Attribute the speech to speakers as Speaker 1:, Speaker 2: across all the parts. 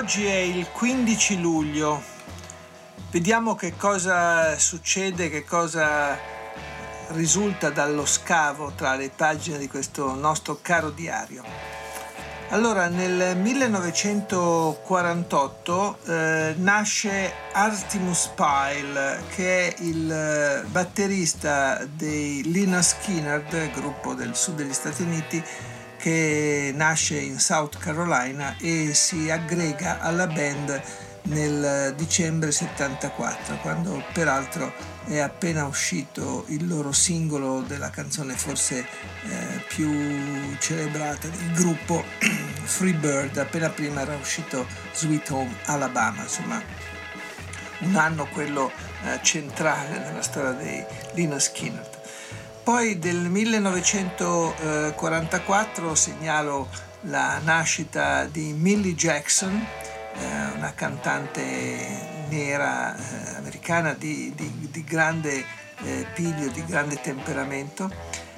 Speaker 1: Oggi è il 15 luglio, vediamo che cosa succede, che cosa risulta dallo scavo tra le pagine di questo nostro caro diario. Allora, nel 1948 eh, nasce Artemus Pyle, che è il batterista dei Lina Skinner, gruppo del sud degli Stati Uniti, che nasce in South Carolina e si aggrega alla band nel dicembre 74, quando peraltro è appena uscito il loro singolo della canzone forse eh, più celebrata del gruppo Free Bird, appena prima era uscito Sweet Home Alabama, insomma un anno quello eh, centrale nella storia dei Lina Skinner. Poi del 1944 segnalo la nascita di Millie Jackson, eh, una cantante nera eh, americana di, di, di grande eh, piglio, di grande temperamento.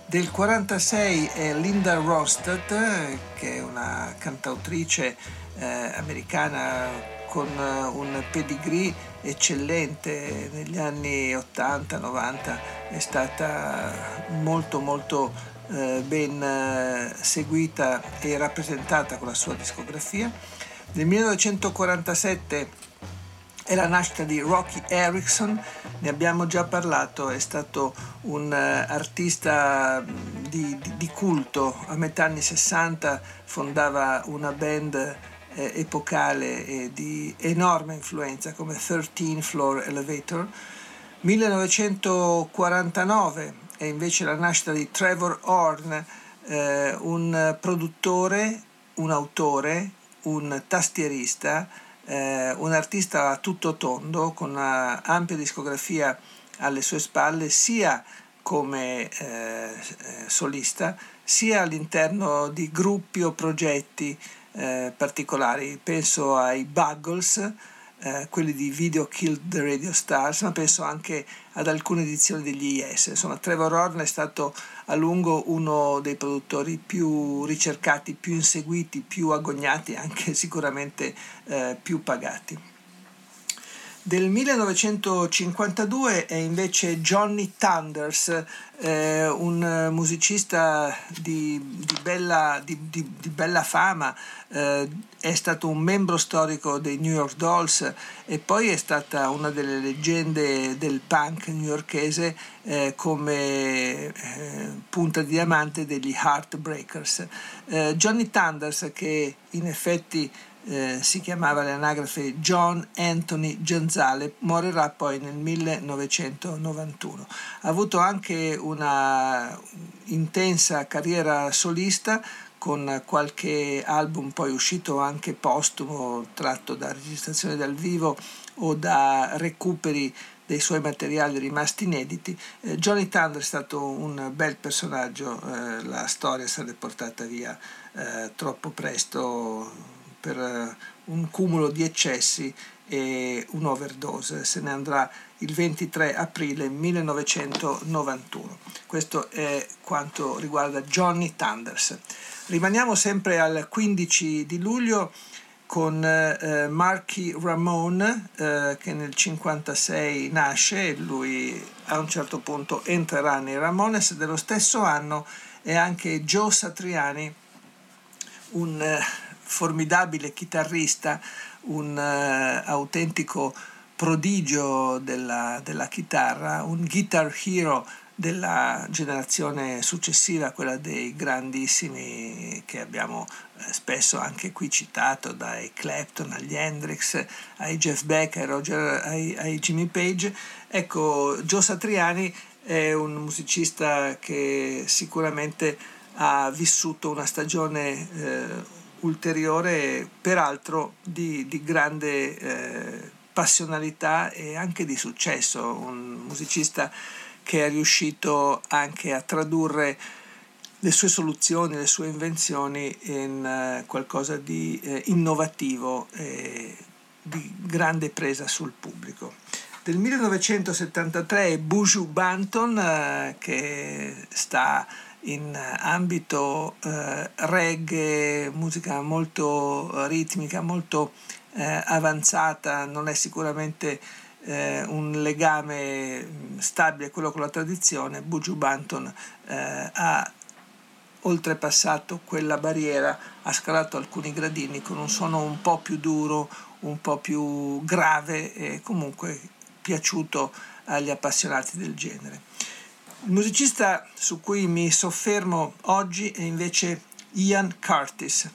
Speaker 1: Del 1946 è Linda Ronstadt, che è una cantautrice eh, americana con eh, un pedigree eccellente negli anni 80-90 è stata molto molto eh, ben eh, seguita e rappresentata con la sua discografia. Nel 1947 è la nascita di Rocky Erickson, ne abbiamo già parlato, è stato un artista di, di, di culto, a metà anni 60 fondava una band eh, epocale e di enorme influenza come 13 Floor Elevator. 1949 è invece la nascita di Trevor Horn, eh, un produttore, un autore, un tastierista, eh, un artista a tutto tondo con una ampia discografia alle sue spalle sia come eh, solista sia all'interno di gruppi o progetti eh, particolari, penso ai Buggles, eh, quelli di Video Killed the Radio Stars, ma penso anche ad alcune edizioni degli IS. Insomma, Trevor Horn è stato a lungo uno dei produttori più ricercati, più inseguiti, più agognati e anche sicuramente eh, più pagati. Del 1952 è invece Johnny Thunders, eh, un musicista di, di, bella, di, di bella, fama, eh, è stato un membro storico dei New York Dolls e poi è stata una delle leggende del punk newyorkese eh, come eh, punta di diamante degli Heartbreakers. Eh, Johnny Thunders, che in effetti eh, si chiamava l'anagrafe John Anthony Genzale, morirà poi nel 1991. Ha avuto anche una intensa carriera solista con qualche album poi uscito anche postumo, tratto da registrazioni dal vivo o da recuperi dei suoi materiali rimasti inediti. Eh, Johnny Thunder è stato un bel personaggio, eh, la storia sarebbe portata via eh, troppo presto per eh, un cumulo di eccessi e un'overdose. Se ne andrà il 23 aprile 1991. Questo è quanto riguarda Johnny Thunders. Rimaniamo sempre al 15 di luglio con eh, Marky Ramone eh, che nel 1956 nasce e lui a un certo punto entrerà nei Ramones dello stesso anno e anche Joe Satriani un eh, formidabile chitarrista, un uh, autentico prodigio della, della, chitarra, un guitar hero della generazione successiva, quella dei grandissimi che abbiamo eh, spesso anche qui citato, dai Clapton agli Hendrix, ai Jeff Beck, ai, Roger, ai, ai Jimmy Page. Ecco, Joe Satriani è un musicista che sicuramente ha vissuto una stagione eh, ulteriore, peraltro di, di grande eh, passionalità e anche di successo, un musicista che è riuscito anche a tradurre le sue soluzioni, le sue invenzioni in uh, qualcosa di uh, innovativo e di grande presa sul pubblico. Del 1973 è Buju Banton uh, che sta in ambito reggae, musica molto ritmica, molto avanzata, non è sicuramente un legame mm, stabile quello con la tradizione. Buju Banton ha oltrepassato quella barriera, ha scalato alcuni gradini con un suono un po' più duro, un po' più grave e comunque piaciuto agli appassionati del genere. Il musicista su cui mi soffermo oggi è invece Ian Curtis.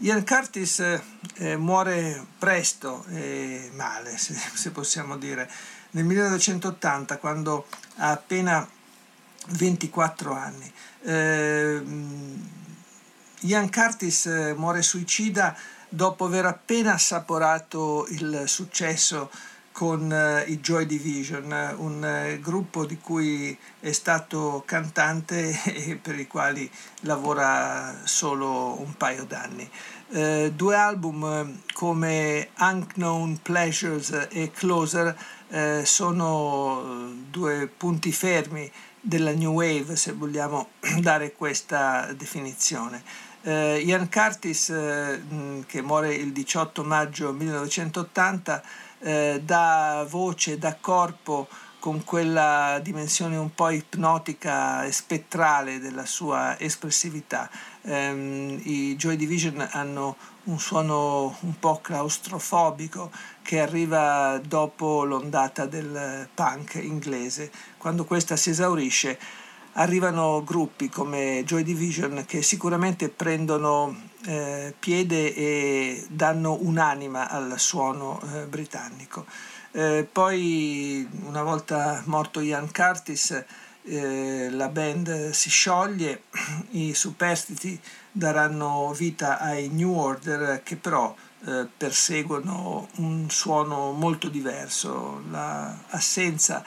Speaker 1: Ian Curtis eh, muore presto e male, se, se possiamo dire, nel 1980 quando ha appena 24 anni. Eh, Ian Curtis eh, muore suicida dopo aver appena assaporato il successo con uh, i Joy Division, un uh, gruppo di cui è stato cantante e per i quali lavora solo un paio d'anni. Uh, due album come Unknown Pleasures e Closer sono due punti fermi della New Wave, se vogliamo dare questa definizione. Uh, Ian Curtis, che muore il 18 maggio 1980, uh, dà voce, dà corpo con quella dimensione un po' ipnotica e spettrale della sua espressività. Um, I Joy Division hanno un suono un po' claustrofobico che arriva dopo l'ondata del punk inglese. Quando questa si esaurisce arrivano gruppi come Joy Division che sicuramente prendono eh, piede e danno un'anima al suono eh, britannico. Eh, poi una volta morto Ian Curtis eh, la band si scioglie, i superstiti daranno vita ai New Order che però eh, perseguono un suono molto diverso, l'assenza,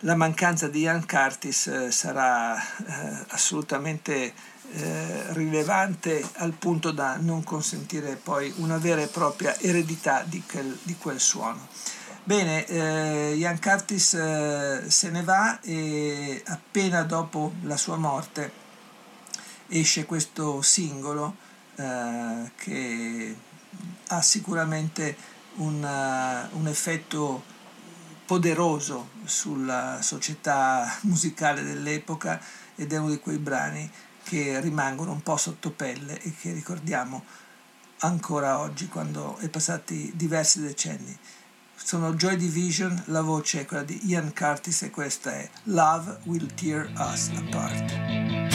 Speaker 1: la mancanza di Ian Curtis sarà assolutamente eh, rilevante al punto da non consentire poi una vera e propria eredità di quel, di quel suono. Bene, eh, Ian Curtis eh, se ne va e appena dopo la sua morte esce questo singolo eh, che ha sicuramente un, un effetto poderoso sulla società musicale dell'epoca ed è uno di quei brani che rimangono un po' sotto pelle e che ricordiamo ancora oggi quando è passati diversi decenni. Sono Joy Division, la voce è quella di Ian Curtis e questa è Love Will Tear Us Apart.